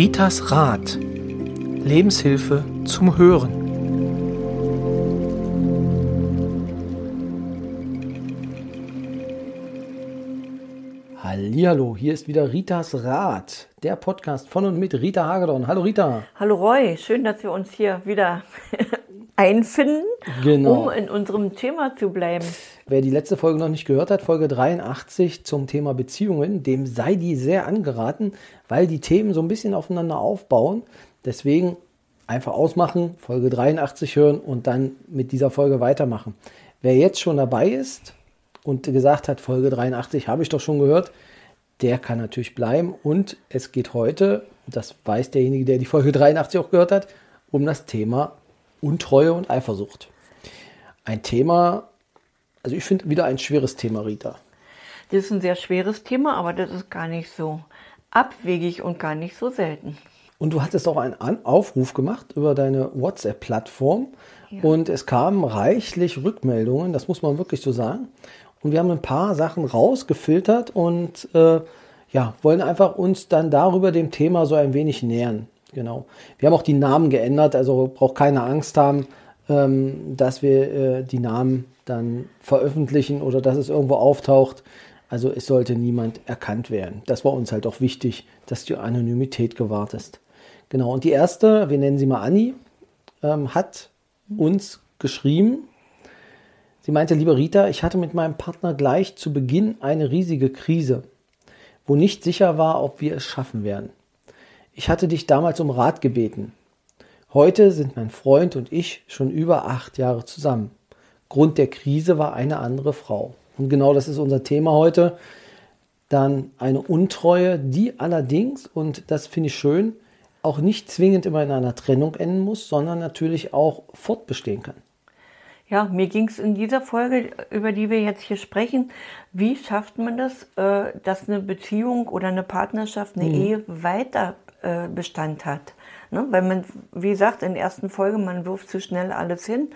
Ritas Rat. Lebenshilfe zum Hören. Hallihallo, hier ist wieder Ritas Rat, der Podcast von und mit Rita Hagedorn. Hallo Rita. Hallo Roy, schön, dass wir uns hier wieder einfinden, Genau. um in unserem Thema zu bleiben. Wer die letzte Folge noch nicht gehört hat, Folge 83 zum Thema Beziehungen, dem sei die sehr angeraten, weil die Themen so ein bisschen aufeinander aufbauen. Deswegen einfach ausmachen, Folge 83 hören und dann mit dieser Folge weitermachen. Wer jetzt schon dabei ist und gesagt hat, Folge 83 habe ich doch schon gehört, der kann natürlich bleiben. Und es geht heute, das weiß derjenige, der die Folge 83 auch gehört hat, um das Thema Untreue und Eifersucht. Ein Thema, also ich finde wieder ein schweres Thema, Rita. Das ist ein sehr schweres Thema, aber das ist gar nicht so abwegig und gar nicht so selten. Und du hattest auch einen Aufruf gemacht über deine WhatsApp-Plattform und es kamen reichlich Rückmeldungen, das muss man wirklich so sagen. Und wir haben ein paar Sachen rausgefiltert und äh, ja, wollen einfach uns dann darüber dem Thema so ein wenig nähern. Genau. Wir haben auch die Namen geändert, also braucht keine Angst haben, ähm, dass wir äh, die Namen dann veröffentlichen oder dass es irgendwo auftaucht. Also es sollte niemand erkannt werden. Das war uns halt auch wichtig, dass die Anonymität gewahrt ist. Genau. Und die erste, wir nennen sie mal Anni, ähm, hat uns geschrieben. Sie meinte, liebe Rita, ich hatte mit meinem Partner gleich zu Beginn eine riesige Krise, wo nicht sicher war, ob wir es schaffen werden. Ich hatte dich damals um Rat gebeten. Heute sind mein Freund und ich schon über acht Jahre zusammen. Grund der Krise war eine andere Frau. Und genau das ist unser Thema heute. Dann eine Untreue, die allerdings, und das finde ich schön, auch nicht zwingend immer in einer Trennung enden muss, sondern natürlich auch fortbestehen kann. Ja, mir ging es in dieser Folge, über die wir jetzt hier sprechen, wie schafft man das, äh, dass eine Beziehung oder eine Partnerschaft, eine Ehe weiter äh, Bestand hat. Ne? Weil man, wie gesagt, in der ersten Folge, man wirft zu schnell alles hin,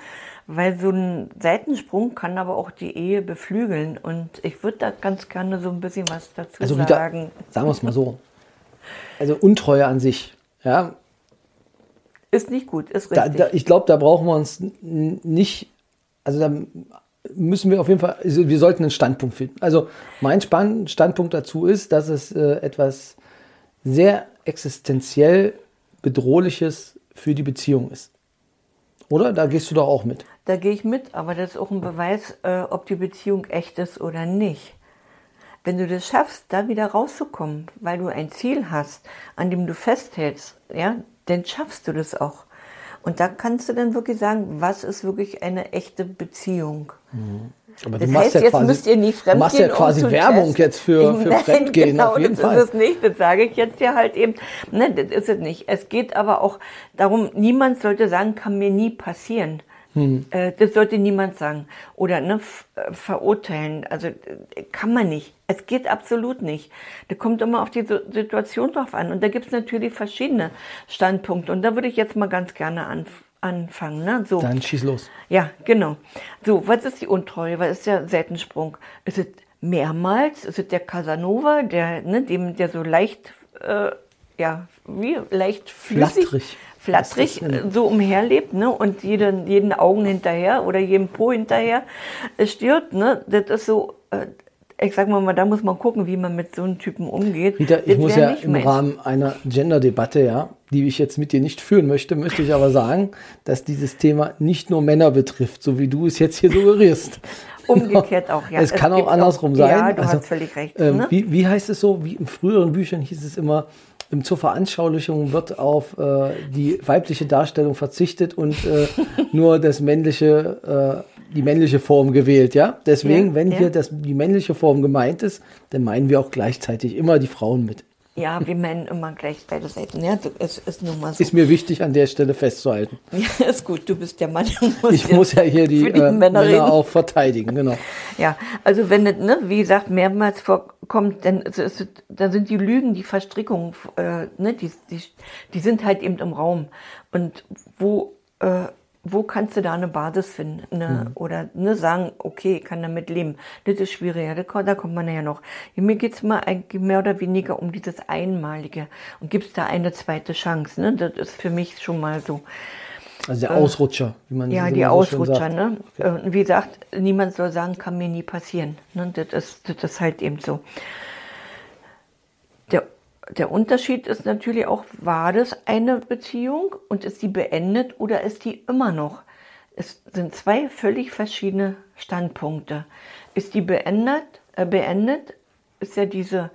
weil so ein Seitensprung kann aber auch die Ehe beflügeln. Und ich würde da ganz gerne so ein bisschen was dazu Also wieder, sagen. sagen wir es mal so. Also Untreue an sich, ja, Ist nicht gut, ist da, richtig. da, ich glaube, da brauchen wir uns nicht, also da müssen wir auf jeden Fall, also wir sollten einen Standpunkt finden. Also mein Standpunkt dazu ist, dass es äh, etwas sehr existenziell bedrohliches für die Beziehung ist. Oder? Da gehst du doch auch mit. Da gehe ich mit, aber das ist auch ein Beweis, äh, ob die Beziehung echt ist oder nicht. Wenn du das schaffst, da wieder rauszukommen, weil du ein Ziel hast, an dem du festhältst, ja, dann schaffst du das auch. Und da kannst du dann wirklich sagen, was ist wirklich eine echte Beziehung. Aber Das heißt, jetzt müsst ihr nicht Du machst ja fremdgehen, um quasi zu Werbung testen. jetzt für, für Nein, Fremdgehen genau, auf jeden das Fall. ist es nicht, das sage ich jetzt ja halt eben. Ne, das ist es nicht. Es geht aber auch darum, niemand sollte sagen, kann mir nie passieren. Hm. Äh, das sollte niemand sagen. Oder ne, äh, verurteilen. Also äh, kann man nicht. Es geht absolut nicht. Da kommt immer auf die Situation drauf an. Und da gibt es natürlich verschiedene Standpunkte. Und da würde ich jetzt mal ganz gerne anf anfangen. Ne? So. Dann schieß los. Ja, genau. So, was ist die Untreue? Was ist der Seitensprung? Ist es mehrmals? Ist es der Casanova, der, ne, dem, der so leicht, äh, ja, wie leicht flüssig, Flattrig. flattrig äh, so umherlebt, ne, und jeden, jeden Augen hinterher oder jedem Po hinterher stirbt, ne? Das ist so, äh, ich sag mal, mal, da muss man gucken, wie man mit so einem Typen umgeht. Rita, ich Das muss ja im meins. Rahmen einer Gender-Debatte, ja, die ich jetzt mit dir nicht führen möchte, möchte ich aber sagen, dass dieses Thema nicht nur Männer betrifft, so wie du es jetzt hier suggerierst. Umgekehrt auch, ja. Es kann auch andersrum sein. Ja, du Also, hast völlig recht. Ähm, ne? wie, wie heißt es so? Wie in früheren Büchern hieß es immer, ähm, zur Veranschaulichung wird auf äh, die weibliche Darstellung verzichtet und äh, nur das männliche, äh, die männliche Form gewählt, ja? Deswegen, Ja, wenn ja. hier das, die männliche Form gemeint ist, dann meinen wir auch gleichzeitig immer die Frauen mit. Ja, wir meinen immer gleich beide Seiten. Ja, es ist nun mal so. Ist mir wichtig an der Stelle festzuhalten. Ja, ist gut, du bist der Mann. Ich muss ja hier die, die äh, Männer, Männer auch verteidigen, genau. Ja, also wenn es, ne, wie gesagt, mehrmals vorkommt, dann, ist dann sind die Lügen, die Verstrickungen, äh, ne, die, die, die sind halt eben im Raum. Und wo äh, wo kannst du da eine Basis finden? Ne? Oder ne, sagen, okay, ich kann damit leben. Das ist schwieriger, da kommt, man ja noch. Mir geht's mal eigentlich mehr oder weniger um dieses Einmalige. Und gibt's da eine zweite Chance? Ne? Das ist für mich schon mal so. Also der Ausrutscher, wie man Ja, so die schön Ausrutscher, ne? Und wie gesagt, niemand soll sagen, kann mir nie passieren. Ne? Das, ist, das ist halt eben so. Der, Unterschied ist natürlich auch, war das eine Beziehung und ist die beendet oder ist die immer noch? Es sind zwei völlig verschiedene Standpunkte. Ist die beendet, äh, beendet ist ja diese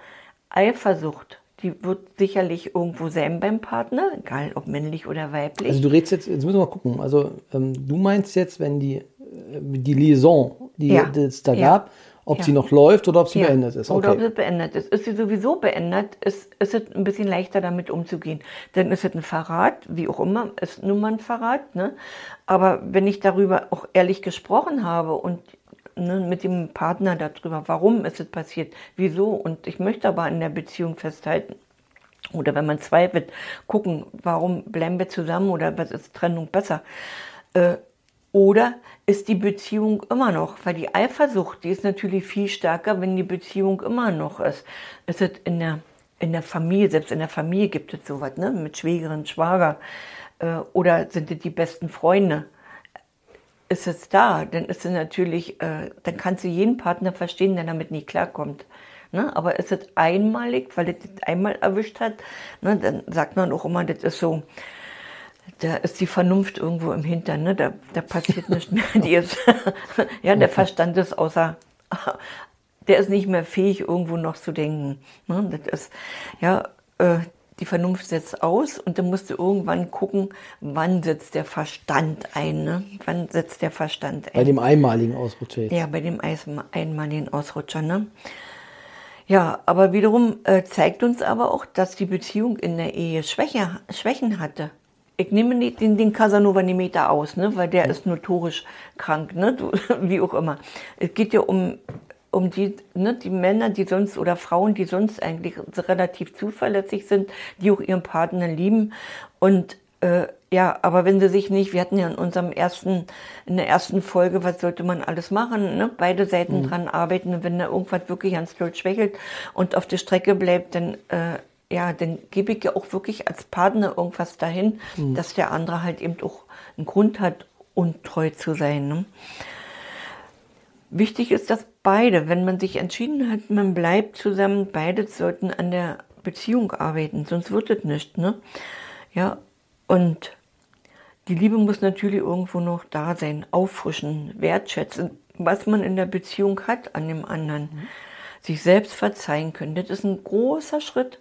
Eifersucht, die wird sicherlich irgendwo sein beim Partner, egal ob männlich oder weiblich. Also du redest jetzt, jetzt müssen wir mal gucken. Also ähm, du meinst jetzt, wenn die, äh, die Liaison, die Ja. es da Ja. gab, ob Ja. sie noch läuft oder ob sie Ja. beendet ist. Oder ob Okay. sie beendet ist. Ist sie sowieso beendet, ist, ist es ein bisschen leichter damit umzugehen. Dann ist es ein Verrat, wie auch immer, ist nun mal ein Verrat. Ne? Aber wenn ich darüber auch ehrlich gesprochen habe und ne, mit dem Partner darüber, warum ist es passiert, wieso und ich möchte aber an der Beziehung festhalten. Oder wenn man zweifelt, gucken, warum bleiben wir zusammen oder was ist Trennung besser? Äh, oder ist die Beziehung immer noch? Weil die Eifersucht, die ist natürlich viel stärker, wenn die Beziehung immer noch ist. Ist es in der, in der Familie, selbst in der Familie gibt es sowas, ne? mit Schwägerin, Schwager. Äh, oder sind es die besten Freunde? Ist es da, dann ist es natürlich, äh, dann kannst du jeden Partner verstehen, der damit nicht klarkommt. Ne? Aber ist es einmalig, weil es einmal erwischt hat, ne? dann sagt man auch immer, das ist so, da ist die Vernunft irgendwo im Hintern, ne? da, da passiert nichts mehr. Die ist, ja, der Verstand ist außer, der ist nicht mehr fähig, irgendwo noch zu denken. Ne? Das ist, ja, äh, die Vernunft setzt aus und dann musst du irgendwann gucken, wann setzt der Verstand ein. Ne? Wann setzt der Verstand ein? Bei dem einmaligen Ausrutscher jetzt. Ja, bei dem einmaligen Ausrutscher, ne? Ja, aber wiederum äh, zeigt uns aber auch, dass die Beziehung in der Ehe Schwäche, Schwächen hatte. Ich nehme nicht den, den Casanova Nemeter aus, ne, weil der ist notorisch krank, ne, du, wie auch immer. Es geht ja um, um die, ne, die Männer, die sonst oder Frauen, die sonst eigentlich relativ zuverlässig sind, die auch ihren Partner lieben und äh, ja, aber wenn sie sich nicht, wir hatten ja in unserem ersten, in der ersten Folge, was sollte man alles machen, ne? beide Seiten dran arbeiten und wenn da irgendwas wirklich ganz doll schwächelt und auf der Strecke bleibt, dann, äh, ja, dann gebe ich ja auch wirklich als Partner irgendwas dahin, dass der andere halt eben auch einen Grund hat, untreu zu sein. Ne? Wichtig ist, dass beide, wenn man sich entschieden hat, man bleibt zusammen, beide sollten an der Beziehung arbeiten, sonst wird es nicht. Ne? Ja, und die Liebe muss natürlich irgendwo noch da sein, auffrischen, wertschätzen, was man in der Beziehung hat an dem anderen. Sich selbst verzeihen können. Das ist ein großer Schritt.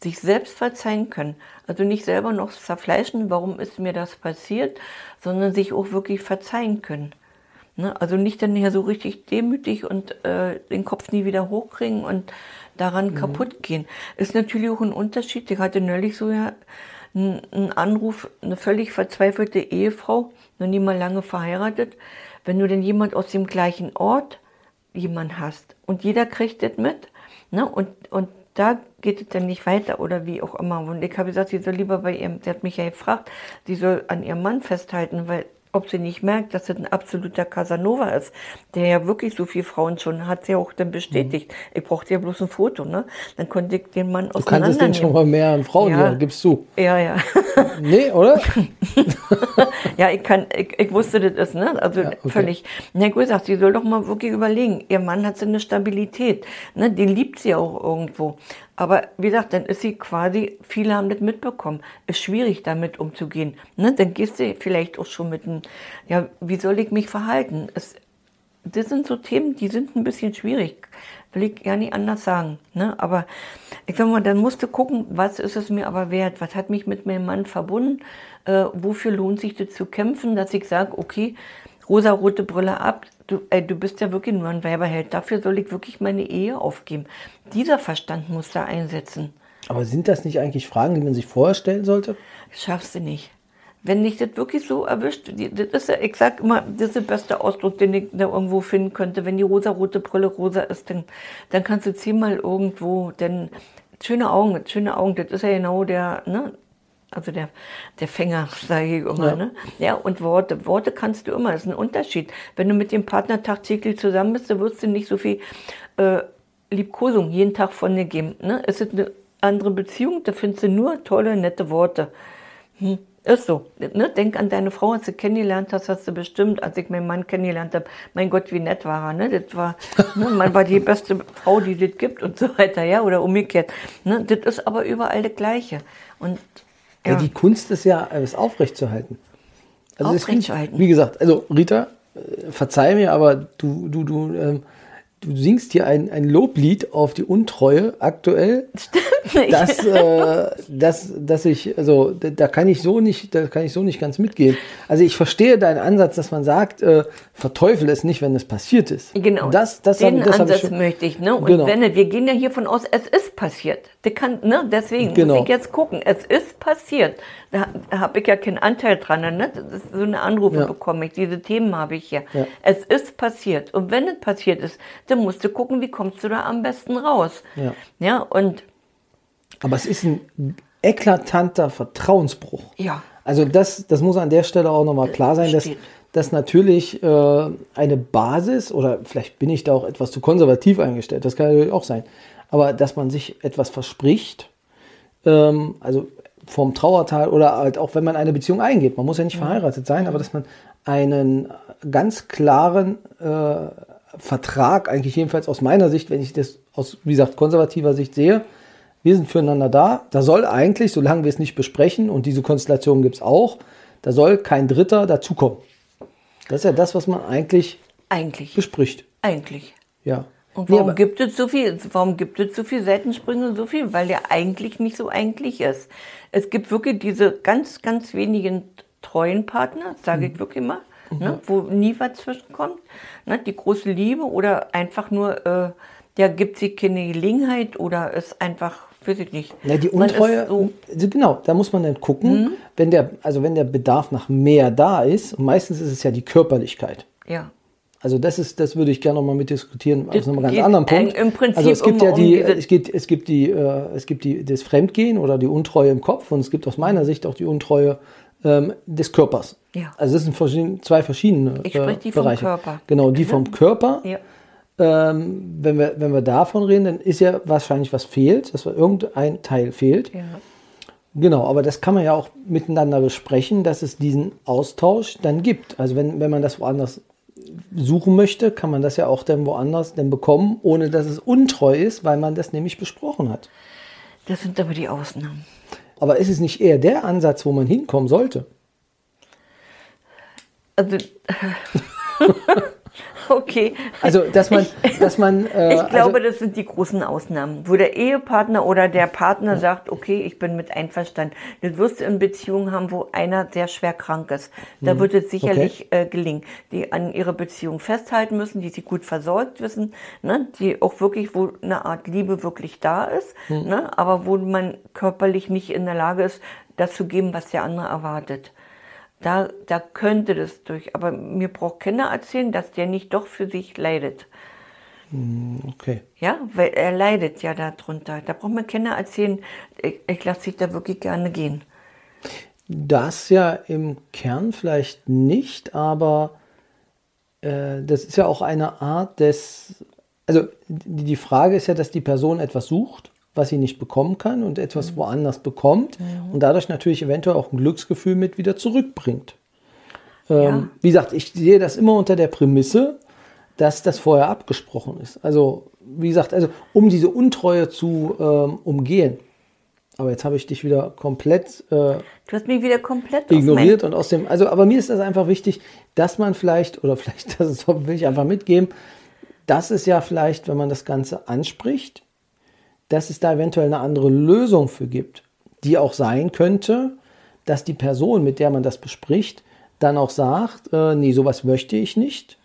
Sich selbst verzeihen können. Also nicht selber noch zerfleischen, warum ist mir das passiert, sondern sich auch wirklich verzeihen können. Ne? Also nicht dann ja so richtig demütig und äh, den Kopf nie wieder hochkriegen und daran kaputt gehen. Ist natürlich auch ein Unterschied. Ich hatte neulich so ja einen einen Anruf, eine völlig verzweifelte Ehefrau, noch nie mal lange verheiratet. Wenn du denn jemand aus dem gleichen Ort jemand hast und jeder kriegt das mit, ne? Und, und da geht es dann nicht weiter oder wie auch immer. Und ich habe gesagt, sie soll lieber bei ihrem, sie hat mich ja gefragt, sie soll an ihrem Mann festhalten, weil ob sie nicht merkt, dass das ein absoluter Casanova ist, der ja wirklich so viele Frauen schon hat, sie auch dann bestätigt. Ich brauchte ja bloß ein Foto, ne? Dann konnte ich den Mann Du kanntest den schon mal mehr an Frauen, Ja. ja. gibst du. Ja, ja. Nee, oder? Ja, ich kann, ich, ich wusste das ist, ne? Also Ja, okay. völlig. Na gut, sagt, sie soll doch mal wirklich überlegen. Ihr Mann hat so eine Stabilität, ne? Den liebt sie auch irgendwo. Aber wie gesagt, dann ist sie quasi, viele haben das mitbekommen. Ist schwierig, damit umzugehen. Ne? Dann gehst du vielleicht auch schon mit einem, ja, wie soll ich mich verhalten? Es, das sind so Themen, die sind ein bisschen schwierig. Will ich gar nicht anders sagen. Ne? Aber ich sag mal, dann musst du gucken, was ist es mir aber wert? Was hat mich mit meinem Mann verbunden? Äh, wofür lohnt sich das zu kämpfen, dass ich sage, okay, rosa-rote Brille ab, du, ey, du bist ja wirklich nur ein Weiberheld. Dafür soll ich wirklich meine Ehe aufgeben. Dieser Verstand muss da einsetzen. Aber sind das nicht eigentlich Fragen, die man sich vorher stellen sollte? Schaffst du nicht. Wenn dich das wirklich so erwischt, das ist ja, ich sag immer, das ist der beste Ausdruck, den ich da irgendwo finden könnte. Wenn die rosa-rote Brille rosa ist, dann, dann kannst du zehnmal irgendwo, denn schöne Augen, schöne Augen, das ist ja genau der, ne, also der, der Fänger, sage ich immer. Ja. Ne? ja, und Worte. Worte kannst du immer, das ist ein Unterschied. Wenn du mit dem Partner tagtäglich zusammen bist, dann wirst du nicht so viel äh, Liebkosung jeden Tag von dir geben. Ne? Es ist eine andere Beziehung, da findest du nur tolle, nette Worte. Hm. Ist so. Ne? Denk an deine Frau, als du kennengelernt hast, hast du bestimmt, als ich meinen Mann kennengelernt habe, mein Gott, wie nett war er. Ne? Das war, ne? Man war die beste Frau, die das gibt und so weiter, ja, oder umgekehrt. Ne? Das ist aber überall das Gleiche. Und Ja. die Kunst ist ja, es aufrechtzuerhalten. Also Aufrechtzuerhalten. Wie gesagt, also Rita, äh, verzeih mir, aber du, du, du, ähm, du singst hier ein, ein Loblied auf die Untreue aktuell. nicht. dass, äh, dass, dass ich, also da, da kann ich so nicht, da kann ich so nicht ganz mitgehen. Also ich verstehe deinen Ansatz, dass man sagt, äh, verteufel es nicht, wenn es passiert ist. Genau, Das, das den das hab Ansatz ich schon, möchte ich. Ne? Und Genau. wenn, wir gehen ja hiervon aus, es ist passiert. Das kann, ne? Deswegen Genau. muss ich jetzt gucken, es ist passiert. Da, da habe ich ja keinen Anteil dran. Ne? Das so eine Anrufe Ja. bekomme ich, diese Themen habe ich ja. Ja. Es ist passiert. Und wenn es passiert ist, dann musst du gucken, wie kommst du da am besten raus. Ja. ja und aber es ist ein eklatanter Vertrauensbruch. ja, Also das, das muss an der Stelle auch nochmal klar sein, dass, dass natürlich äh, eine Basis, oder vielleicht bin ich da auch etwas zu konservativ eingestellt, das kann natürlich auch sein, aber dass man sich etwas verspricht, ähm, also vom Trauertal oder halt auch wenn man eine Beziehung eingeht, man muss ja nicht verheiratet sein, aber dass man einen ganz klaren äh, Vertrag, eigentlich jedenfalls aus meiner Sicht, wenn ich das aus, wie gesagt, konservativer Sicht sehe, wir sind füreinander da. Da soll eigentlich, solange wir es nicht besprechen, und diese Konstellation gibt es auch, da soll kein Dritter dazukommen. Das ist ja das, was man eigentlich eigentlich. bespricht. Eigentlich. Ja. Und Nee, warum aber- gibt es so viel, warum gibt es so viel Seitensprünge und so viel? Weil der eigentlich nicht so eigentlich ist. Es gibt wirklich diese ganz, ganz wenigen treuen Partner, sage Mhm. ich wirklich mal, ne, wo nie was zwischenkommt. Ne, die große Liebe oder einfach nur, äh, der gibt sich keine Gelegenheit oder ist einfach, weiß ich nicht. Ja, die Untreue, So, also genau, da muss man dann gucken, wenn der, also wenn der Bedarf nach mehr da ist, und meistens ist es ja die Körperlichkeit. ja. Also das ist, das würde ich gerne nochmal mitdiskutieren, aus Das einem ganz anderen Punkt. im Prinzip also es gibt um- ja um die, diese- es gibt, es gibt die, äh, es gibt die, das Fremdgehen oder die Untreue im Kopf und es gibt aus meiner Sicht auch die Untreue ähm, des Körpers. Ja. Also das sind verschieden, zwei verschiedene Ich äh, die vom Bereiche. Körper. Genau, die vom Körper. Ja. Ähm, wenn wir, wenn wir davon reden, dann ist ja wahrscheinlich was fehlt, dass irgendein Teil fehlt. ja. Genau, aber das kann man ja auch miteinander besprechen, dass es diesen Austausch dann gibt. Also wenn, wenn man das woanders suchen möchte, kann man das ja auch dann woanders dann bekommen, ohne dass es untreu ist, weil man das nämlich besprochen hat. Das sind aber die Ausnahmen. Aber ist es nicht eher der Ansatz, wo man hinkommen sollte? Also, okay. Also, dass man, dass man, äh, Ich glaube, also, das sind die großen Ausnahmen, wo der Ehepartner oder der Partner sagt, okay, ich bin mit einverstanden. Das wirst du in Beziehungen haben, wo einer sehr schwer krank ist. Da wird es sicherlich äh, gelingen, die an ihrer Beziehung festhalten müssen, die sie gut versorgt wissen, ne? die auch wirklich, wo eine Art Liebe wirklich da ist, ne? aber wo man körperlich nicht in der Lage ist, das zu geben, was der andere erwartet. Da, da könnte das durch, aber mir braucht keiner erzählen, dass der nicht doch für sich leidet. okay. Ja, weil er leidet ja darunter. Da braucht mir keiner erzählen, ich, ich lasse sich da wirklich gerne gehen. Das ja im Kern vielleicht nicht, aber äh, das ist ja auch eine Art des, also die Frage ist ja, dass die Person etwas sucht, was sie nicht bekommen kann und etwas woanders bekommt und dadurch natürlich eventuell auch ein Glücksgefühl mit wieder zurückbringt. Ähm, Ja. Wie gesagt, ich sehe das immer unter der Prämisse, dass das vorher abgesprochen ist. Also, wie gesagt, also um diese Untreue zu ähm, umgehen. Aber jetzt habe ich dich wieder komplett äh, Du hast mich wieder komplett ignoriert und aus dem, also, aber mir ist das einfach wichtig, dass man vielleicht, oder vielleicht, das ist, will ich einfach mitgeben, dass es ja vielleicht, wenn man das Ganze anspricht, dass es da eventuell eine andere Lösung für gibt, die auch sein könnte, dass die Person, mit der man das bespricht, dann auch sagt, äh, nee, sowas möchte ich nicht.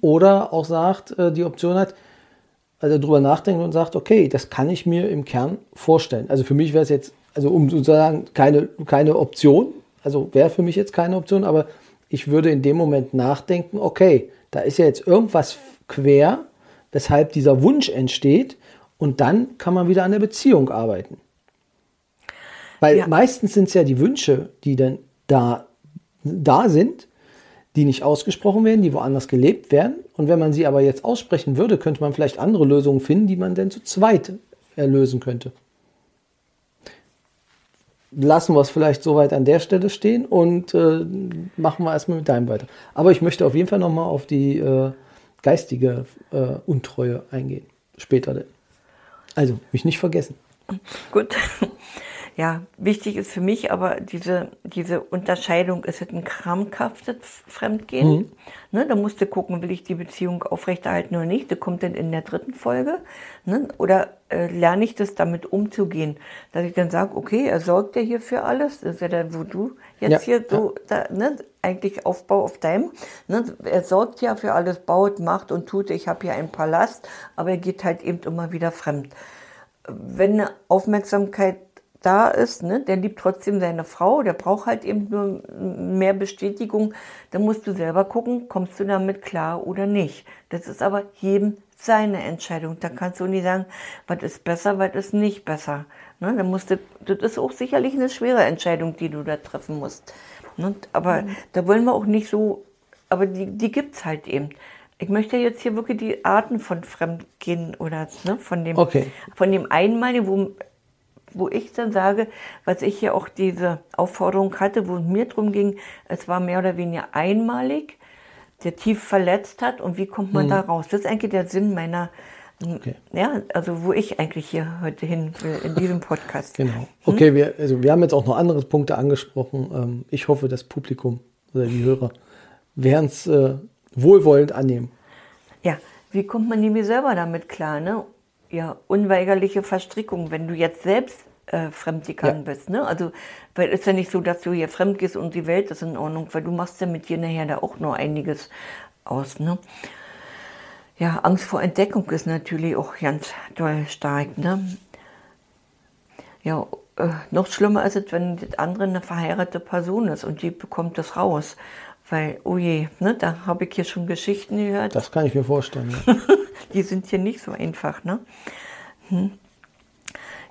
Oder auch sagt, äh, die Option hat, also drüber nachdenkt und sagt, okay, das kann ich mir im Kern vorstellen. Also für mich wäre es jetzt, also um sozusagen keine, keine Option, also wäre für mich jetzt keine Option, aber ich würde in dem Moment nachdenken, okay, da ist ja jetzt irgendwas quer, weshalb dieser Wunsch entsteht und dann kann man wieder an der Beziehung arbeiten. Weil Ja. meistens sind es ja die Wünsche, die dann da, da sind, die nicht ausgesprochen werden, die woanders gelebt werden. Und wenn man sie aber jetzt aussprechen würde, könnte man vielleicht andere Lösungen finden, die man dann zu zweit erlösen könnte. Lassen wir es vielleicht soweit an der Stelle stehen und äh, machen wir erstmal mit deinem weiter. Aber ich möchte auf jeden Fall nochmal auf die äh, geistige äh, Untreue eingehen. Später denn. Also, mich nicht vergessen. Gut. Ja, wichtig ist für mich aber diese, diese Unterscheidung, ist es ein krampfhaftes Fremdgehen? Ne, da musst du gucken, will ich die Beziehung aufrechterhalten oder nicht. Das kommt dann in der dritten Folge. Ne? Oder äh, lerne ich das damit umzugehen? Dass ich dann sage, okay, er sorgt ja hier für alles. Das ist ja dann, wo du jetzt Ja, hier so, da, ne, eigentlich Aufbau auf deinem. Ne? Er sorgt ja für alles, baut, macht und tut. Ich habe hier einen Palast, aber er geht halt eben immer wieder fremd wenn eine Aufmerksamkeit da ist, ne, der liebt trotzdem seine Frau, der braucht halt eben nur mehr Bestätigung, dann musst du selber gucken, kommst du damit klar oder nicht. Das ist aber jedem seine Entscheidung. Da kannst du nicht sagen, was ist besser, was ist nicht besser. Ne, dann musst du, das ist auch sicherlich eine schwere Entscheidung, die du da treffen musst. Ne, aber da wollen wir auch nicht so, aber die, die gibt's halt eben. Ich möchte jetzt hier wirklich die Arten von Fremdgehen oder ne, von dem, Okay. von dem Einmaligen, wo, wo ich dann sage, was ich ja auch diese Aufforderung hatte, wo es mir drum ging, es war mehr oder weniger einmalig, der tief verletzt hat und wie kommt man da raus? Das ist eigentlich der Sinn meiner, Okay. ja, also wo ich eigentlich hier heute hin will, in diesem Podcast. Genau. Okay, wir, also wir haben jetzt auch noch andere Punkte angesprochen. Ähm, ich hoffe, das Publikum oder die Hörer werden es äh, wohlwollend annehmen. Ja, wie kommt man nämlich selber damit klar, ne? Ja, unweigerliche Verstrickung, wenn du jetzt selbst äh, fremdgegangen Ja. bist, ne? Also, weil es ist ja nicht so, dass du hier fremd gehst und die Welt ist in Ordnung, weil du machst ja mit dir nachher da auch noch einiges aus, ne? Ja, Angst vor Entdeckung ist natürlich auch ganz doll stark, ne? Ja, äh, noch schlimmer ist es, wenn das andere eine verheiratete Person ist und die bekommt das raus. Weil, oh je, ne, da habe ich hier schon Geschichten gehört. Das kann ich mir vorstellen. Ja. Die sind hier nicht so einfach, ne? Hm.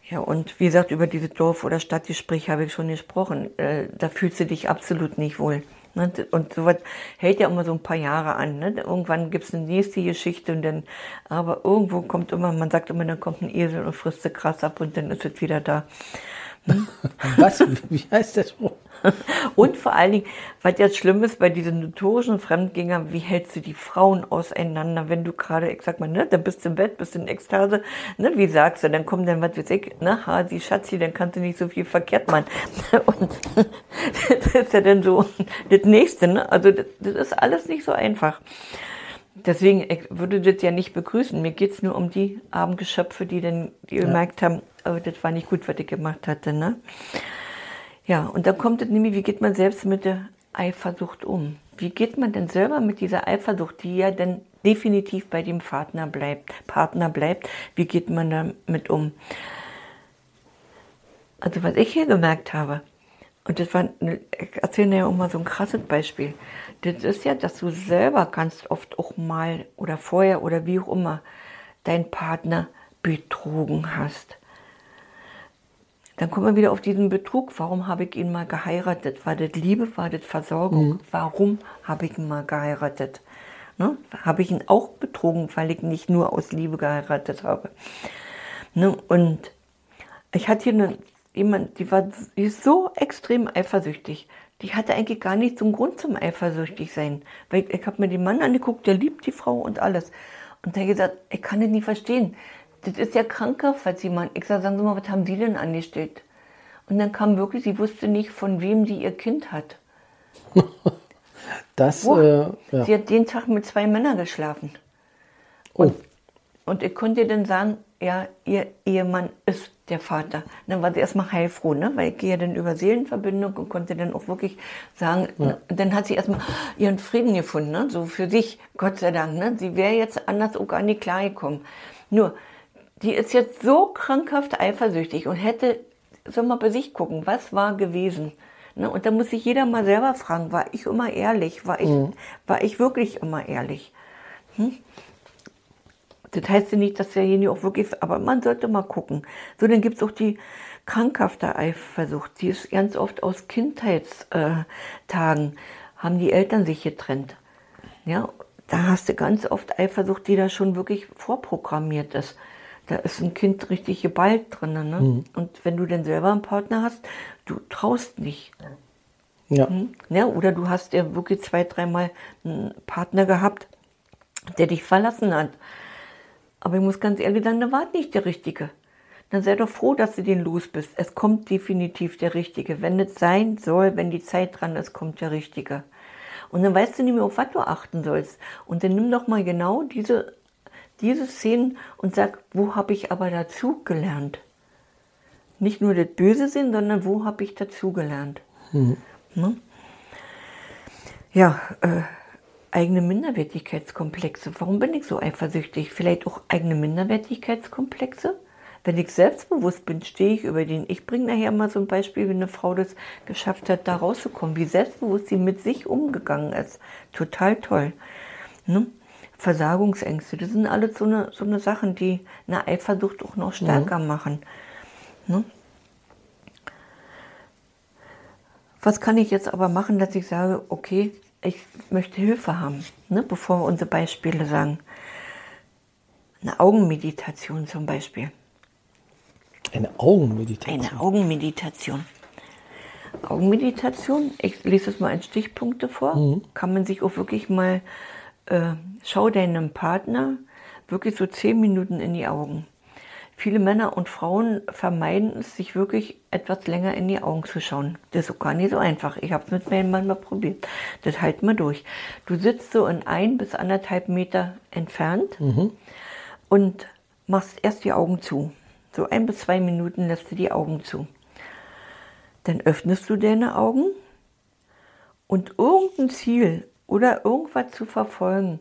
Ja, und wie gesagt, über diese Dorf- oder Stadtgespräch habe ich schon gesprochen. Äh, da fühlst du dich absolut nicht wohl. Ne? Und sowas hält ja immer so ein paar Jahre an. Ne? Irgendwann gibt es eine nächste Geschichte und dann, aber irgendwo kommt immer, man sagt immer, dann kommt ein Esel und frisst das Gras ab und dann ist es wieder da. Was? Wie heißt der Spruch? Und vor allen Dingen, was jetzt schlimm ist bei diesen notorischen Fremdgängern, wie hältst du die Frauen auseinander, wenn du gerade, ich sag mal, ne, dann bist du im Bett, bist in Ekstase, ne, wie sagst du, dann kommt dann, was weiß ich, ne, Hasi, Schatzi, dann kannst du nicht so viel verkehrt machen. Und das ist ja dann so das Nächste, ne, also das, das ist alles nicht so einfach. Deswegen ich würde das ja nicht begrüßen. Mir geht's nur um die armen Geschöpfe, die dann die gemerkt haben, oh, das war nicht gut, was ich gemacht hatte. Ne? Ja, und dann kommt es nämlich, wie geht man selbst mit der Eifersucht um? Wie geht man denn selber mit dieser Eifersucht, die ja dann definitiv bei dem Partner bleibt, Partner bleibt, wie geht man damit um? Also was ich hier gemerkt habe, und das war, ich erzähle ja auch mal so ein krasses Beispiel. Das ist ja, dass du selber ganz oft auch mal oder vorher oder wie auch immer deinen Partner betrogen hast. Dann kommen wir wieder auf diesen Betrug. Warum habe ich ihn mal geheiratet? War das Liebe? War das Versorgung? Warum habe ich ihn mal geheiratet? Ne? Habe ich ihn auch betrogen, weil ich nicht nur aus Liebe geheiratet habe? Ne? Und ich hatte hier eine, jemand, die war die ist so extrem eifersüchtig. Die hatte eigentlich gar nicht so einen Grund zum eifersüchtig sein. Weil ich, ich habe mir den Mann angeguckt, der liebt die Frau und alles. Und der hat gesagt, ich kann das nicht verstehen. Das ist ja krankhaft, falls jemand. Ich sage, sagen Sie mal, was haben Sie denn angestellt? Und dann kam wirklich, sie wusste nicht, von wem die ihr Kind hat. Das, Wo? äh, ja. Sie hat den Tag mit zwei Männern geschlafen. Oh, Und ich konnte ihr dann sagen, ja, ihr Ehemann ist der Vater. Dann war sie erstmal heilfroh, ne? weil ich gehe ja dann über Seelenverbindung und konnte dann auch wirklich sagen, ne? dann hat sie erstmal ihren Frieden gefunden, ne? so für sich, Gott sei Dank. Ne? Sie wäre jetzt anders auch gar nicht klargekommen. Nur, die ist jetzt so krankhaft eifersüchtig und hätte, soll mal bei sich gucken, was war gewesen. Ne? Und da muss sich jeder mal selber fragen, war ich immer ehrlich? War ich, war ich wirklich immer ehrlich? Das heißt ja nicht, dass derjenige auch wirklich, aber man sollte mal gucken. So, dann gibt es auch die krankhafte Eifersucht. Die ist ganz oft aus Kindheitstagen, haben die Eltern sich getrennt. Ja, da hast du ganz oft Eifersucht, die da schon wirklich vorprogrammiert ist. Da ist ein Kind richtig geballt drin. Ne? Mhm. Und wenn du dann selber einen Partner hast, du traust nicht. Ja. Mhm. ja. Oder du hast ja wirklich zwei, dreimal einen Partner gehabt, der dich verlassen hat. Aber ich muss ganz ehrlich sagen, der war nicht der Richtige. Dann sei doch froh, dass du den los bist. Es kommt definitiv der Richtige. Wenn es sein soll, wenn die Zeit dran ist, kommt der Richtige. Und dann weißt du nicht mehr, auf was du achten sollst. Und dann nimm doch mal genau diese, diese Szenen und sag, wo habe ich aber dazu gelernt? Nicht nur das Böse sehen, sondern wo habe ich dazu gelernt? Mhm. Ne? Ja, äh, eigene Minderwertigkeitskomplexe. Warum bin ich so eifersüchtig? Vielleicht auch eigene Minderwertigkeitskomplexe? Wenn ich selbstbewusst bin, stehe ich über den. Ich bringe nachher mal so ein Beispiel, wie eine Frau das geschafft hat, da rauszukommen, wie selbstbewusst sie mit sich umgegangen ist. Total toll. Ne? Versagungsängste, das sind alles so eine, so eine Sachen, die eine Eifersucht auch noch stärker mhm. machen. Ne? Was kann ich jetzt aber machen, dass ich sage, okay, ich möchte Hilfe haben, ne? bevor wir unsere Beispiele sagen. Eine Augenmeditation zum Beispiel. Eine Augenmeditation. Eine Augenmeditation. Augenmeditation, ich lese es mal in Stichpunkte vor, mhm. kann man sich auch wirklich mal, äh, schau deinem Partner wirklich so zehn Minuten in die Augen. Viele Männer und Frauen vermeiden es, sich wirklich etwas länger in die Augen zu schauen. Das ist auch gar nicht so einfach. Ich habe es mit meinem Mann mal probiert. Das halt mal durch. Du sitzt so in ein bis anderthalb Meter entfernt mhm. und machst erst die Augen zu. So ein bis zwei Minuten lässt du die Augen zu. Dann öffnest du deine Augen und irgendein Ziel oder irgendwas zu verfolgen,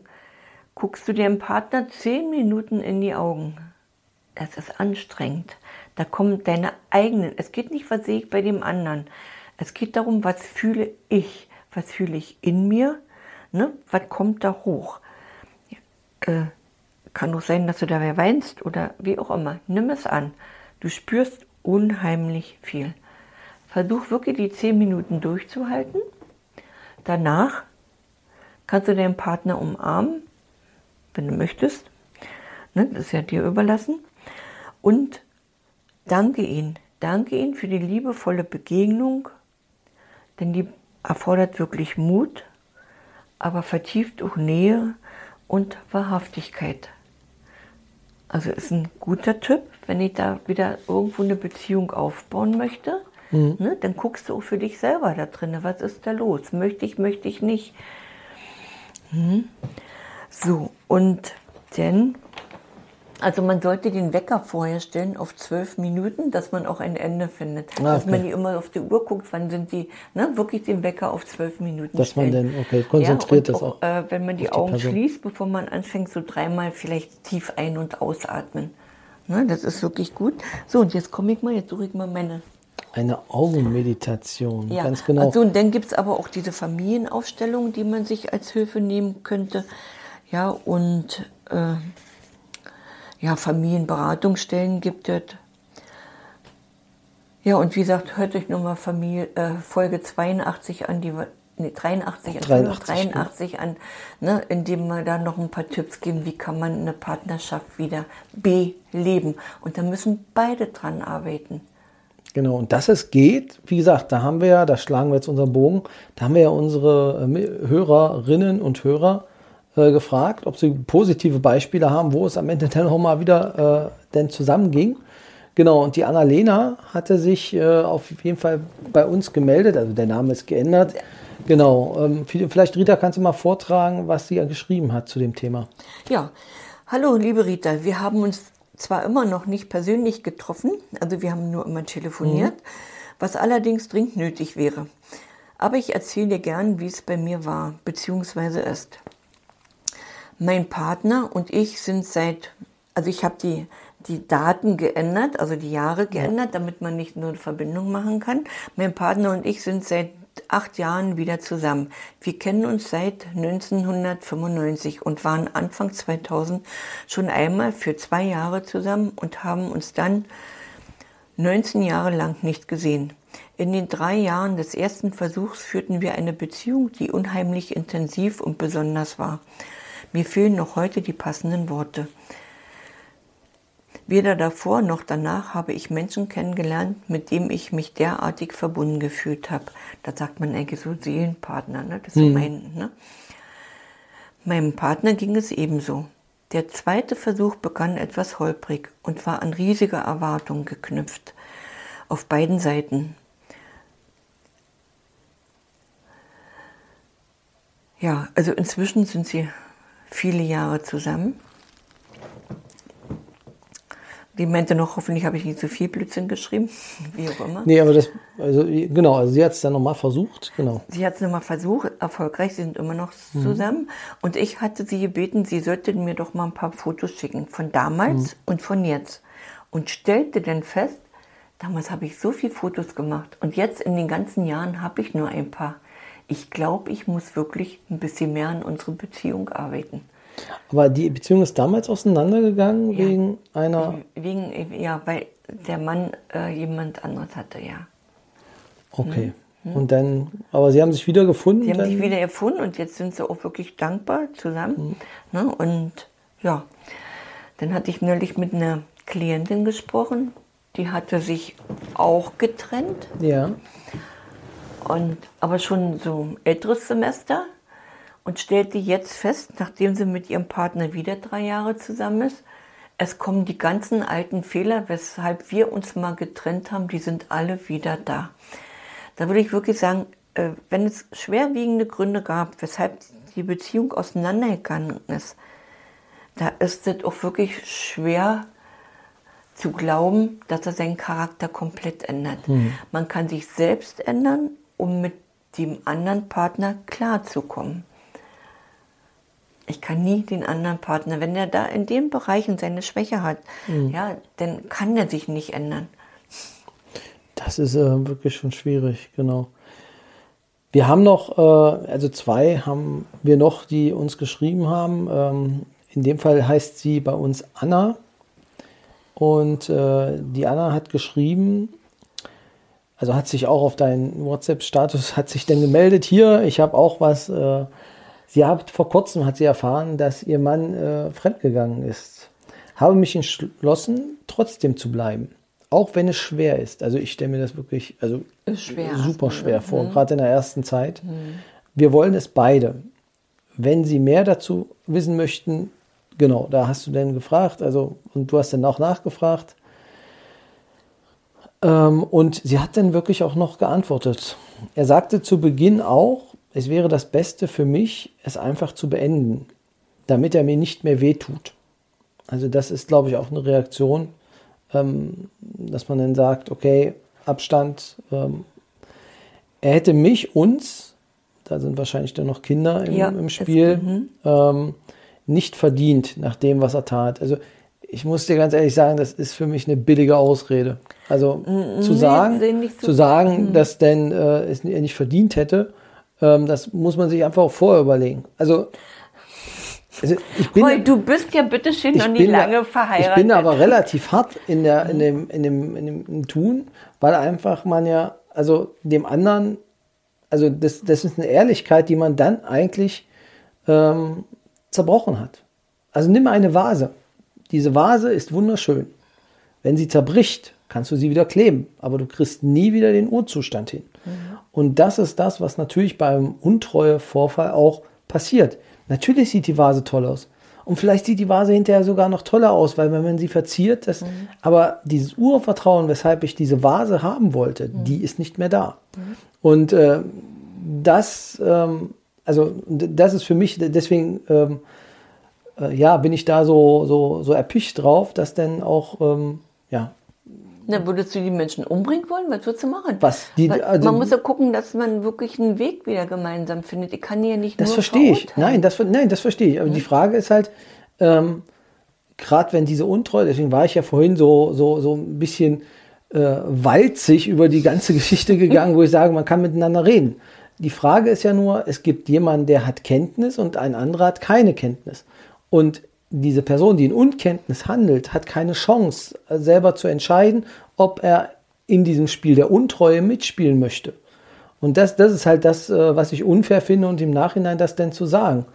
guckst du dem Partner zehn Minuten in die Augen. Das ist anstrengend. Da kommen deine eigenen. Es geht nicht, was sehe ich bei dem anderen. Es geht darum, was fühle ich. Was fühle ich in mir? Ne? Was kommt da hoch? Äh, kann doch sein, dass du dabei weinst oder wie auch immer. Nimm es an. Du spürst unheimlich viel. Versuch wirklich die zehn Minuten durchzuhalten. Danach kannst du deinen Partner umarmen, wenn du möchtest. Ne, das ist ja dir überlassen. Und danke ihn. Danke ihn für die liebevolle Begegnung, denn die erfordert wirklich Mut, aber vertieft auch Nähe und Wahrhaftigkeit. Also ist ein guter Tipp, wenn ich da wieder irgendwo eine Beziehung aufbauen möchte. Mhm. Ne, dann guckst du auch für dich selber da drin, was ist da los? Möchte ich, möchte ich nicht. Mhm. So, und dann, also man sollte den Wecker vorher stellen auf zwölf Minuten, dass man auch ein Ende findet. Ah, okay. Dass man nicht immer auf die Uhr guckt, wann sind die, ne, wirklich den Wecker auf zwölf Minuten Dass stellen. man dann, okay, konzentriert ja, das auch. Äh, wenn man die, die Augen Person. schließt, bevor man anfängt, so dreimal vielleicht tief ein- und ausatmen. Ne, das ist wirklich gut. So, und jetzt komme ich mal, jetzt suche ich mal meine eine Augenmeditation, ja. ganz genau. Also, und dann gibt es aber auch diese Familienaufstellung, die man sich als Hilfe nehmen könnte. Ja, und äh, ja, Familienberatungsstellen gibt es. Ja, und wie gesagt, hört euch nochmal Familie, äh, Folge 82 an, die nee, 83, 83, 83 ne? an, ne, indem wir da noch ein paar Tipps geben, wie kann man eine Partnerschaft wieder beleben. Und da müssen beide dran arbeiten. Genau, und dass es geht, wie gesagt, da haben wir ja, da schlagen wir jetzt unseren Bogen, da haben wir ja unsere äh, Hörerinnen und Hörer äh, gefragt, ob sie positive Beispiele haben, wo es am Ende dann auch mal wieder äh, denn zusammenging. Genau, und die Annalena hatte sich äh, auf jeden Fall bei uns gemeldet, also der Name ist geändert. Genau, ähm, vielleicht Rita, kannst du mal vortragen, was sie ja geschrieben hat zu dem Thema. Ja, hallo liebe Rita, wir haben uns zwar immer noch nicht persönlich getroffen, also wir haben nur immer telefoniert, mhm. was allerdings dringend nötig wäre. Aber ich erzähle dir gern, wie es bei mir war, beziehungsweise ist. Mein Partner und ich sind seit, also ich habe die, die Daten geändert, also die Jahre geändert, damit man nicht nur eine Verbindung machen kann. Mein Partner und ich sind seit acht Jahren wieder zusammen. Wir kennen uns seit 1995 und waren Anfang 2000 schon einmal für zwei Jahre zusammen und haben uns dann 19 Jahre lang nicht gesehen. In den drei Jahren des ersten Versuchs führten wir eine Beziehung, die unheimlich intensiv und besonders war. Mir fehlen noch heute die passenden Worte. Weder davor noch danach habe ich Menschen kennengelernt, mit denen ich mich derartig verbunden gefühlt habe. Da sagt man eigentlich so Seelenpartner, ne? Das ist so mein, ne? Meinem Partner ging es ebenso. Der zweite Versuch begann etwas holprig und war an riesige Erwartungen geknüpft. Auf beiden Seiten. Ja, also inzwischen sind sie viele Jahre zusammen. Die meinte noch, hoffentlich habe ich nicht zu viel Blödsinn geschrieben, wie auch immer. Nee, aber das, also genau, also sie hat es dann nochmal versucht, genau. Sie hat es nochmal versucht, erfolgreich, sie sind immer noch zusammen. Und ich hatte sie gebeten, sie sollte mir doch mal ein paar Fotos schicken, von damals und von jetzt. Und stellte dann fest, damals habe ich so viele Fotos gemacht und jetzt in den ganzen Jahren habe ich nur ein paar. Ich glaube, ich muss wirklich ein bisschen mehr an unsere Beziehung arbeiten. Aber die Beziehung ist damals auseinandergegangen Ja. wegen einer. Wegen, ja, weil der Mann äh, jemand anderes hatte, ja. Okay. Und dann, aber sie haben sich wieder gefunden. Sie haben dann, sich wieder erfunden und jetzt sind sie auch wirklich dankbar zusammen. Ne? Und ja, dann hatte ich neulich mit einer Klientin gesprochen, die hatte sich auch getrennt, Ja. und, aber schon so ein älteres Semester und stellte jetzt fest, nachdem sie mit ihrem Partner wieder drei Jahre zusammen ist, es kommen die ganzen alten Fehler, weshalb wir uns mal getrennt haben, die sind alle wieder da. Da würde ich wirklich sagen, äh, wenn es schwerwiegende Gründe gab, weshalb die Beziehung auseinandergegangen ist, da ist es auch wirklich schwer zu glauben, dass er seinen Charakter komplett ändert. Man kann sich selbst ändern, um mit dem anderen Partner klarzukommen. Ich kann nie den anderen Partner, wenn er da in den Bereichen seine Schwäche hat, ja, dann kann er sich nicht ändern. Das ist äh, wirklich schon schwierig, genau. Wir haben noch, äh, also zwei haben wir noch, die uns geschrieben haben. Ähm, in dem Fall heißt sie bei uns Anna. Und äh, die Anna hat geschrieben, also hat sich auch auf deinen WhatsApp-Status, hat sich dann gemeldet, hier, ich habe auch was. Sie hat vor kurzem, hat sie erfahren, dass ihr Mann äh, fremdgegangen ist. Habe mich entschlossen, trotzdem zu bleiben. Auch wenn es schwer ist. Also ich stelle mir das wirklich also schwer super schwer vor, gerade in der ersten Zeit. Wir wollen es beide. Wenn Sie mehr dazu wissen möchten, genau, da hast du dann gefragt, also und du hast dann auch nachgefragt. Ähm, und sie hat dann wirklich auch noch geantwortet. Er sagte zu Beginn auch, es wäre das Beste für mich, es einfach zu beenden, damit er mir nicht mehr wehtut. Also das ist, glaube ich, auch eine Reaktion, ähm, dass man dann sagt, okay, Abstand. Ähm, er hätte mich, uns, da sind wahrscheinlich dann noch Kinder im, Ja, im Spiel, ähm, nicht verdient nach dem, was er tat. Also ich muss dir ganz ehrlich sagen, das ist für mich eine billige Ausrede. Also zu nee, sagen, zu sagen, dass denn äh, es er nicht verdient hätte, ähm, das muss man sich einfach auch vorher überlegen. Also, also ich bin Roy, du bist ja bitteschön noch nie bin da- lange verheiratet. Ich bin aber relativ hart in, der, in, dem, in, dem, in dem im Tun, weil einfach man ja, also dem anderen, also das, das ist eine Ehrlichkeit, die man dann eigentlich ähm, zerbrochen hat. Also nimm eine Vase. Diese Vase ist wunderschön. Wenn sie zerbricht, kannst du sie wieder kleben, aber du kriegst nie wieder den Urzustand hin. Und das ist das, was natürlich beim Untreue-Vorfall auch passiert. Natürlich sieht die Vase toll aus. Und vielleicht sieht die Vase hinterher sogar noch toller aus, weil wenn man sie verziert, das, aber dieses Urvertrauen, weshalb ich diese Vase haben wollte, die ist nicht mehr da. Und äh, das, ähm, also das ist für mich, deswegen ähm, äh, ja, bin ich da so, so, so erpicht drauf, dass dann auch, ähm, ja, Na, würdest du die Menschen umbringen wollen? Was würdest du machen? Was? Die- also- man muss ja gucken, dass man wirklich einen Weg wieder gemeinsam findet. Ich kann ja nicht Das nur verstehe ich. Nein, das, nein, das verstehe ich. Aber die Frage ist halt, ähm, gerade wenn diese Untreue, deswegen war ich ja vorhin so, so, so ein bisschen äh, walzig über die ganze Geschichte gegangen, wo ich sage, man kann miteinander reden. Die Frage ist ja nur, es gibt jemanden, der hat Kenntnis und ein anderer hat keine Kenntnis. Und diese Person, die in Unkenntnis handelt, hat keine Chance, selber zu entscheiden, ob er in diesem Spiel der Untreue mitspielen möchte. Und das, das ist halt das, äh, was ich unfair finde und im Nachhinein das denn zu sagen.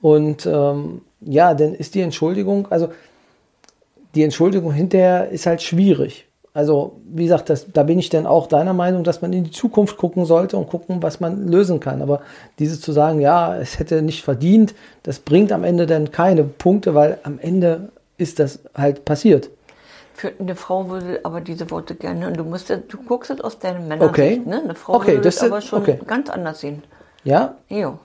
Und ähm, ja, dann ist die Entschuldigung, also die Entschuldigung hinterher ist halt schwierig. Also, wie gesagt, das, da bin ich dann auch deiner Meinung, dass man in die Zukunft gucken sollte und gucken, was man lösen kann. Aber dieses zu sagen, ja, es hätte nicht verdient, das bringt am Ende dann keine Punkte, weil am Ende ist das halt passiert. Für eine Frau würde aber diese Worte gerne, und du musst, du guckst es aus deinem Männersicht, okay. ne? Eine Frau okay, würde das das aber schon okay. ganz anders sehen. Ja? Jo.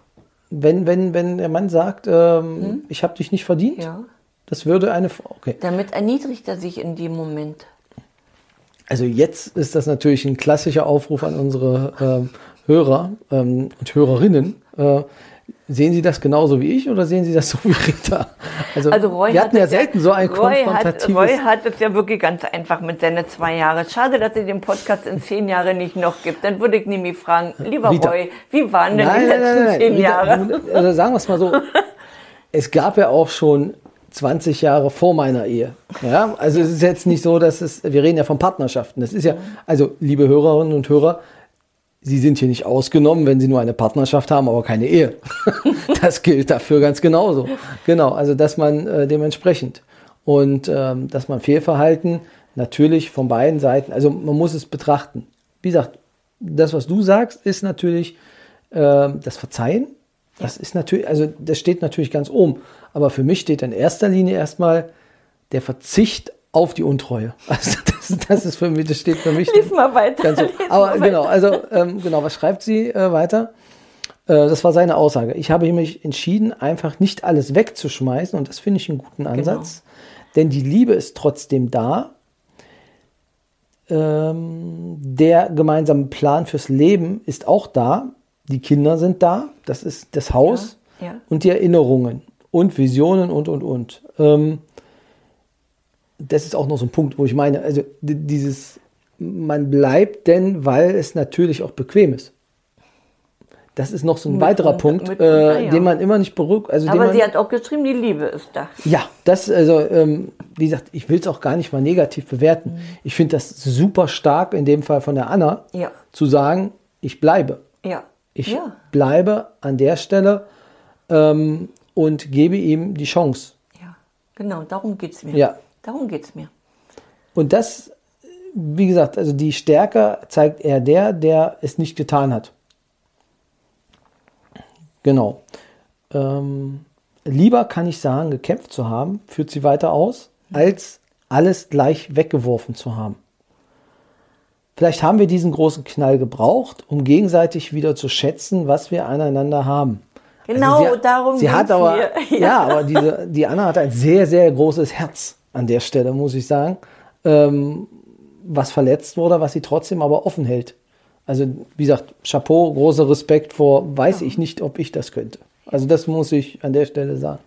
Wenn, wenn, wenn der Mann sagt, ähm, Hm? ich habe dich nicht verdient, Ja. das würde eine Frau. Okay. Damit erniedrigt er sich in dem Moment. Also jetzt ist das natürlich ein klassischer Aufruf an unsere ähm, Hörer ähm, und Hörerinnen. Äh, sehen Sie das genauso wie ich oder sehen Sie das so wie Rita? Also, Also Roy wir hat hatten ja selten so ein Roy hat. Roy hat es ja wirklich ganz einfach mit seinen zwei Jahren. Schade, dass es den Podcast in zehn Jahren nicht noch gibt. Dann würde ich nämlich fragen, lieber Rita. Roy, wie waren denn die nein, nein, letzten nein, nein. zehn Jahre? Also sagen wir es mal so. Es gab ja auch schon 20 Jahre vor meiner Ehe. Ja, also es ist jetzt nicht so, dass es, wir reden ja von Partnerschaften. Das ist ja, also liebe Hörerinnen und Hörer, Sie sind hier nicht ausgenommen, wenn Sie nur eine Partnerschaft haben, aber keine Ehe. Das gilt dafür ganz genauso. Genau, also dass man äh, dementsprechend und ähm, dass man Fehlverhalten natürlich von beiden Seiten, also man muss es betrachten. Wie gesagt, das, was du sagst, ist natürlich ähm, das Verzeihen. Das ist natürlich, also das steht natürlich ganz oben. Aber für mich steht in erster Linie erstmal der Verzicht auf die Untreue. Also das, das ist für mich, das steht für mich. Lies mal weiter. Ganz so. Aber genau, also ähm, genau, was schreibt sie äh, weiter? Äh, das war seine Aussage. Ich habe mich entschieden, einfach nicht alles wegzuschmeißen und das finde ich einen guten Ansatz. Denn die Liebe ist trotzdem da. Ähm, der gemeinsame Plan fürs Leben ist auch da. Die Kinder sind da. Das ist das Haus Ja, ja. und die Erinnerungen und Visionen und und und. Ähm, das ist auch noch so ein Punkt, wo ich meine, also dieses, man bleibt denn, weil es natürlich auch bequem ist. Das ist noch so ein Mit weiterer Punkt, mit und, ah, äh, ja. den man immer nicht berückt. Also Aber man, sie hat auch geschrieben, die Liebe ist da. ja, das, also, ähm, wie gesagt, ich will es auch gar nicht mal negativ bewerten. Ich finde das super stark, in dem Fall von der Anna, Ja. zu sagen, ich bleibe. Ja. Ich ja. bleibe an der Stelle ähm, und gebe ihm die Chance. ja. Genau, darum geht es mir. Ja. Darum geht es mir. Und das, wie gesagt, also die Stärke zeigt eher der, der es nicht getan hat. Genau. Ähm, lieber kann ich sagen, gekämpft zu haben, führt sie weiter aus, als alles gleich weggeworfen zu haben. Vielleicht haben wir diesen großen Knall gebraucht, um gegenseitig wieder zu schätzen, was wir aneinander haben. Genau, sie, darum sie hat aber, mir. ja. Ja. aber diese, die Anna hat ein sehr, sehr großes Herz an der Stelle, muss ich sagen, ähm, was verletzt wurde, was sie trotzdem aber offen hält. Also, wie gesagt, Chapeau, großer Respekt vor, weiß ich nicht, ob ich das könnte. Also, das muss ich an der Stelle sagen.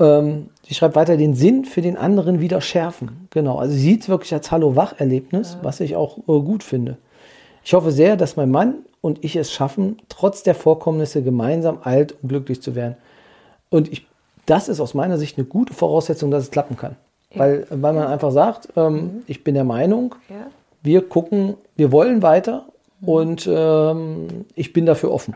Ähm, sie schreibt weiter, den Sinn für den anderen wieder schärfen. Genau, also sie sieht es wirklich als Hallo-Wach-Erlebnis, was ich auch äh, gut finde. Ich hoffe sehr, dass mein Mann und ich es schaffen, trotz der Vorkommnisse gemeinsam alt und glücklich zu werden. Und ich, das ist aus meiner Sicht eine gute Voraussetzung, dass es klappen kann. Weil, weil man einfach sagt, ähm, ich bin der Meinung, Ja. wir gucken, wir wollen weiter und ähm, ich bin dafür offen.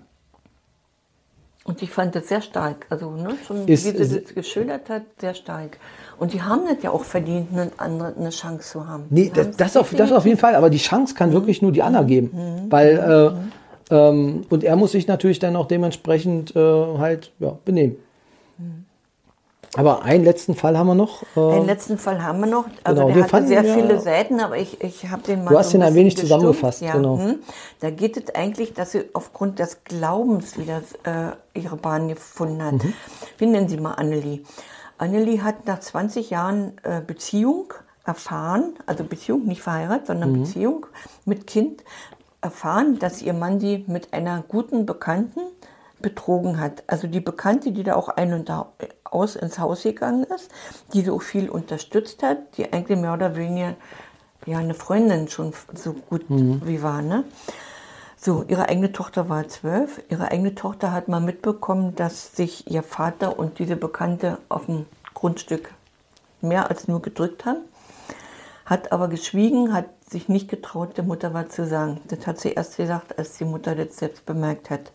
Und ich fand das sehr stark. Also, ne, schon Ist- wie sie das geschildert hat, sehr stark. Und die haben das ja auch verdient, eine, andere, eine Chance zu haben. Nee, das, das, auf, das auf jeden Fall, aber die Chance kann wirklich nur die Anna geben. Weil, äh, ähm, und er muss sich natürlich dann auch dementsprechend äh, halt ja, benehmen. Aber einen letzten Fall haben wir noch. Äh, Einen letzten Fall haben wir noch. Also Genau, wir der hatte fanden sehr ja- viele Seiten, aber ich, ich habe den mal Du hast ihn ein wenig gestumpft. zusammengefasst, ja, genau. hm. Da geht es eigentlich, dass sie aufgrund des Glaubens wieder äh, ihre Bahn gefunden hat. Mhm. Wir nennen sie mal Annelie. Annelie hat nach 20 Jahren äh, Beziehung erfahren, also Beziehung, nicht verheiratet, sondern Mhm. Beziehung mit Kind, erfahren, dass ihr Mann sie mit einer guten Bekannten betrogen hat. Also die Bekannte, die da auch ein und da aus ins Haus gegangen ist, die so viel unterstützt hat, die eigentlich mehr oder weniger ja eine Freundin schon so gut Mhm. wie war, ne? So, ihre eigene Tochter war zwölf. Ihre eigene Tochter hat mal mitbekommen, dass sich ihr Vater und diese Bekannte auf dem Grundstück mehr als nur gedrückt haben. Hat aber geschwiegen, hat sich nicht getraut, der Mutter was zu sagen. Das hat sie erst gesagt, als die Mutter das selbst bemerkt hat.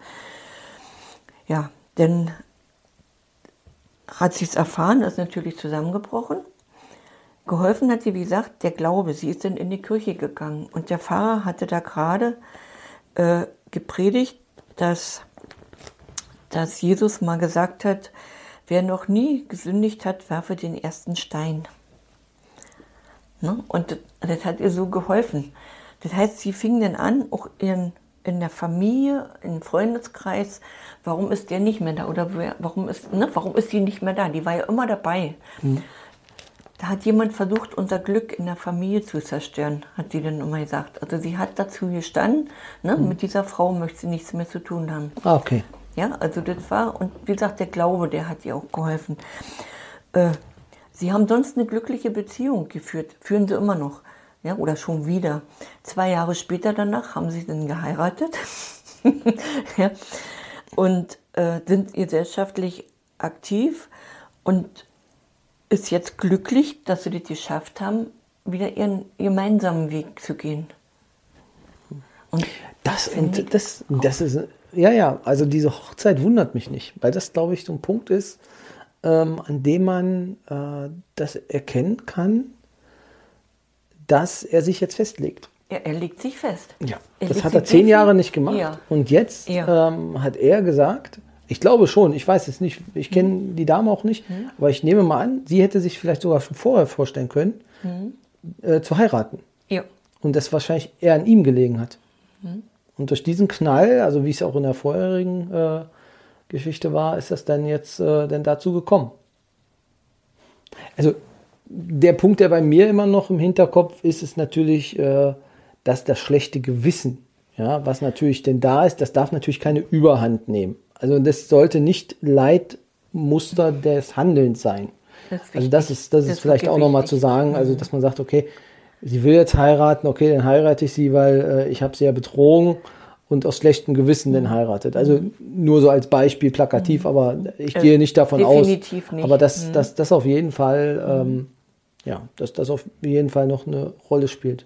Ja, dann hat sie es erfahren, ist natürlich zusammengebrochen. Geholfen hat sie, wie gesagt, der Glaube. Sie ist dann in die Kirche gegangen. Und der Pfarrer hatte da gerade äh, gepredigt, dass, dass Jesus mal gesagt hat, wer noch nie gesündigt hat, werfe den ersten Stein. Ne? Und das, hat ihr so geholfen. Das heißt, sie fing dann an, auch in, in der Familie, im Freundeskreis, warum ist der nicht mehr da? Oder wer, warum, ist, ne? warum ist sie nicht mehr da? Die war ja immer dabei. Da hat jemand versucht, unser Glück in der Familie zu zerstören, hat sie dann immer gesagt. Also sie hat dazu gestanden, ne? mit dieser Frau möchte sie nichts mehr zu tun haben. Ah, okay. Ja, also das war, und wie gesagt, der Glaube, der hat ihr auch geholfen. Äh, sie haben sonst eine glückliche Beziehung geführt, führen sie immer noch, ja, oder schon wieder. Zwei Jahre später danach haben sie dann geheiratet ja, und äh, sind gesellschaftlich aktiv und ist jetzt glücklich, dass sie das geschafft haben, wieder ihren gemeinsamen Weg zu gehen. Und Das, und das, das ist, ja, ja, also diese Hochzeit wundert mich nicht, weil das, glaube ich, so ein Punkt ist, ähm, an dem man äh, das erkennen kann, dass er sich jetzt festlegt. er, er legt sich fest. Ja, Er das hat er zehn Jahre nicht gemacht. Ja. Und jetzt Ja. ähm, hat er gesagt, ich glaube schon, ich weiß es nicht, ich kenne Mhm. die Dame auch nicht, aber ich nehme mal an, sie hätte sich vielleicht sogar schon vorher vorstellen können, Mhm. äh, zu heiraten. Ja. Und das wahrscheinlich eher an ihm gelegen hat. Mhm. Und durch diesen Knall, also wie es auch in der vorherigen äh, Geschichte war, ist das dann jetzt äh, dann dazu gekommen. Also der Punkt, der bei mir immer noch im Hinterkopf ist, ist natürlich, äh, dass das schlechte Gewissen, ja, was natürlich denn da ist, das darf natürlich keine Überhand nehmen. Also das sollte nicht Leitmuster des Handelns sein. Das also das ist, das Das ist vielleicht auch nochmal zu sagen, also dass man sagt, okay, sie will jetzt heiraten, okay, dann heirate ich sie, weil äh, ich habe sie ja betrogen und aus schlechtem Gewissen Mhm. dann heiratet. Also nur so als Beispiel plakativ, aber ich gehe nicht davon Äh, definitiv aus. nicht. Mhm. Aber dass das, das auf jeden Fall, ähm, ja, dass das auf jeden Fall noch eine Rolle spielt.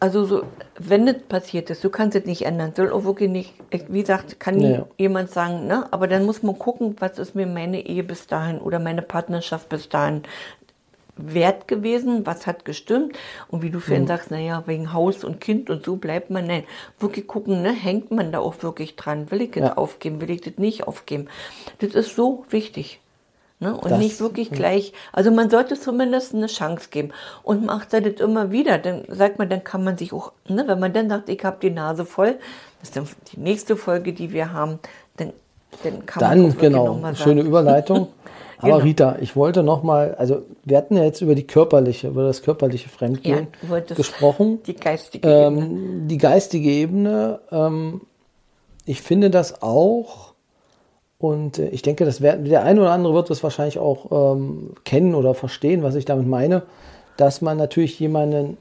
Also so, wenn das passiert ist, du kannst es nicht ändern. Soll auch wirklich nicht, ich- wie gesagt, kann nie Ja. jemand sagen, ne? Aber dann muss man gucken, was ist mir meine Ehe bis dahin oder meine Partnerschaft bis dahin wert gewesen, was hat gestimmt und wie du Mhm. vorhin sagst, naja, wegen Haus und Kind und so bleibt man, nein, wirklich gucken, ne, hängt man da auch wirklich dran, will ich das Ja. aufgeben, will ich das nicht aufgeben, das ist so wichtig. Ne? Und Das- nicht wirklich gleich, also man sollte zumindest eine Chance geben. Und macht er das immer wieder, dann sagt man, dann kann man sich auch, ne, wenn man dann sagt, ich habe die Nase voll, das ist dann die nächste Folge, die wir haben, dann, dann kann man auch Dann, genau, noch mal schöne sagen. Überleitung. Aber Genau. Rita, ich wollte noch mal, also wir hatten ja jetzt über die körperliche, über das körperliche Fremdgehen Ja, gesprochen. Die geistige Ebene. Ähm, die geistige Ebene, ähm, ich finde das auch, und äh, ich denke, das wär, der eine oder andere wird das wahrscheinlich auch ähm, kennen oder verstehen, was ich damit meine, dass man natürlich jemanden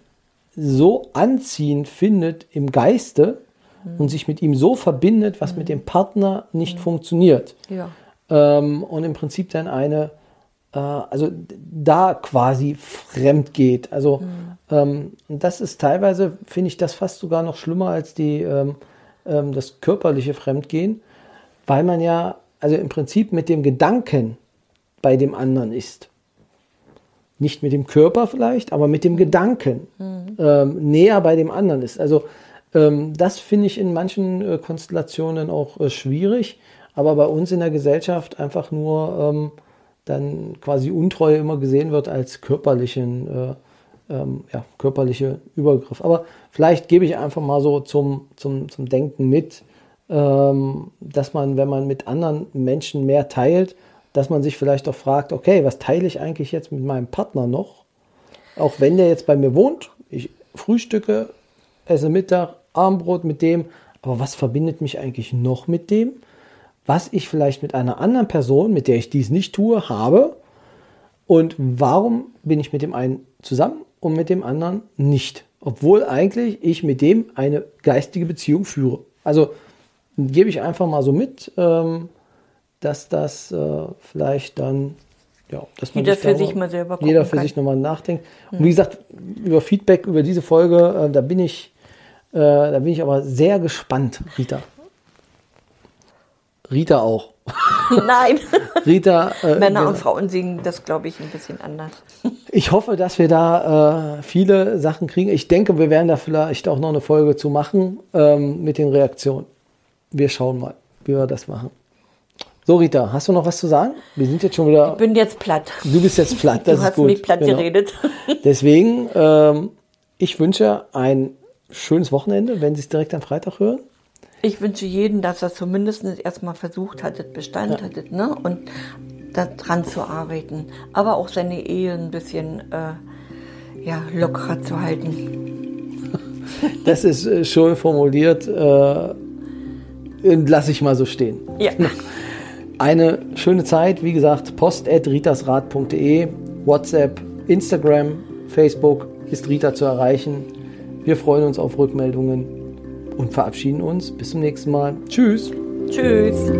so anziehend findet im Geiste und sich mit ihm so verbindet, was mit dem Partner nicht funktioniert Ja. Ähm, und im Prinzip dann eine, äh, also da quasi fremd geht. Also ähm, und das ist teilweise, finde ich das fast sogar noch schlimmer als die, ähm, ähm, das körperliche Fremdgehen, weil man ja, also im Prinzip mit dem Gedanken bei dem anderen ist. Nicht mit dem Körper vielleicht, aber mit dem Gedanken ähm, näher bei dem anderen ist. Also ähm, das finde ich in manchen äh, Konstellationen auch äh, schwierig, aber bei uns in der Gesellschaft einfach nur ähm, dann quasi Untreue immer gesehen wird als körperlichen, äh, ähm, ja, körperliche Übergriff. Aber vielleicht gebe ich einfach mal so zum, zum, zum Denken mit, ähm, dass man, wenn man mit anderen Menschen mehr teilt, dass man sich vielleicht auch fragt, okay, was teile ich eigentlich jetzt mit meinem Partner noch? Auch wenn der jetzt bei mir wohnt, ich frühstücke, esse Mittag, Abendbrot mit dem, aber was verbindet mich eigentlich noch mit dem? Was ich vielleicht mit einer anderen Person, mit der ich dies nicht tue, habe? Und warum bin ich mit dem einen zusammen und mit dem anderen nicht. Obwohl eigentlich ich mit dem eine geistige Beziehung führe. Also gebe ich einfach mal so mit, ähm, dass das äh, vielleicht dann, ja, dass man Jeder sich für sich mal selber jeder für kann. sich nochmal nachdenkt. Und wie gesagt, über Feedback über diese Folge, äh, da bin ich, äh, da bin ich aber sehr gespannt, Rita. Rita auch. Nein, Rita, äh, Männer genau. und Frauen singen das, glaube ich, ein bisschen anders. Ich hoffe, dass wir da äh, viele Sachen kriegen. Ich denke, wir werden da vielleicht auch noch eine Folge zu machen ähm, mit den Reaktionen. Wir schauen mal, wie wir das machen. So, Rita, hast du noch was zu sagen? Wir sind jetzt schon wieder. Ich bin jetzt platt. Du bist jetzt platt. Das du hast gut. mich platt Genau. geredet. Deswegen, ähm, ich wünsche ein schönes Wochenende, wenn Sie es direkt am Freitag hören. Ich wünsche jedem, dass er zumindest erstmal versucht hattet, Bestand hattet, ne? Und daran zu arbeiten. Aber auch seine Ehe ein bisschen äh, ja, lockerer zu halten. Das ist äh, schon formuliert. Äh, Lasse ich mal so stehen. Ja. Eine schöne Zeit, wie gesagt, post.ritasrad.de, WhatsApp, Instagram, Facebook ist Rita zu erreichen. Wir freuen uns auf Rückmeldungen und verabschieden uns. Bis zum nächsten Mal. Tschüss. Tschüss.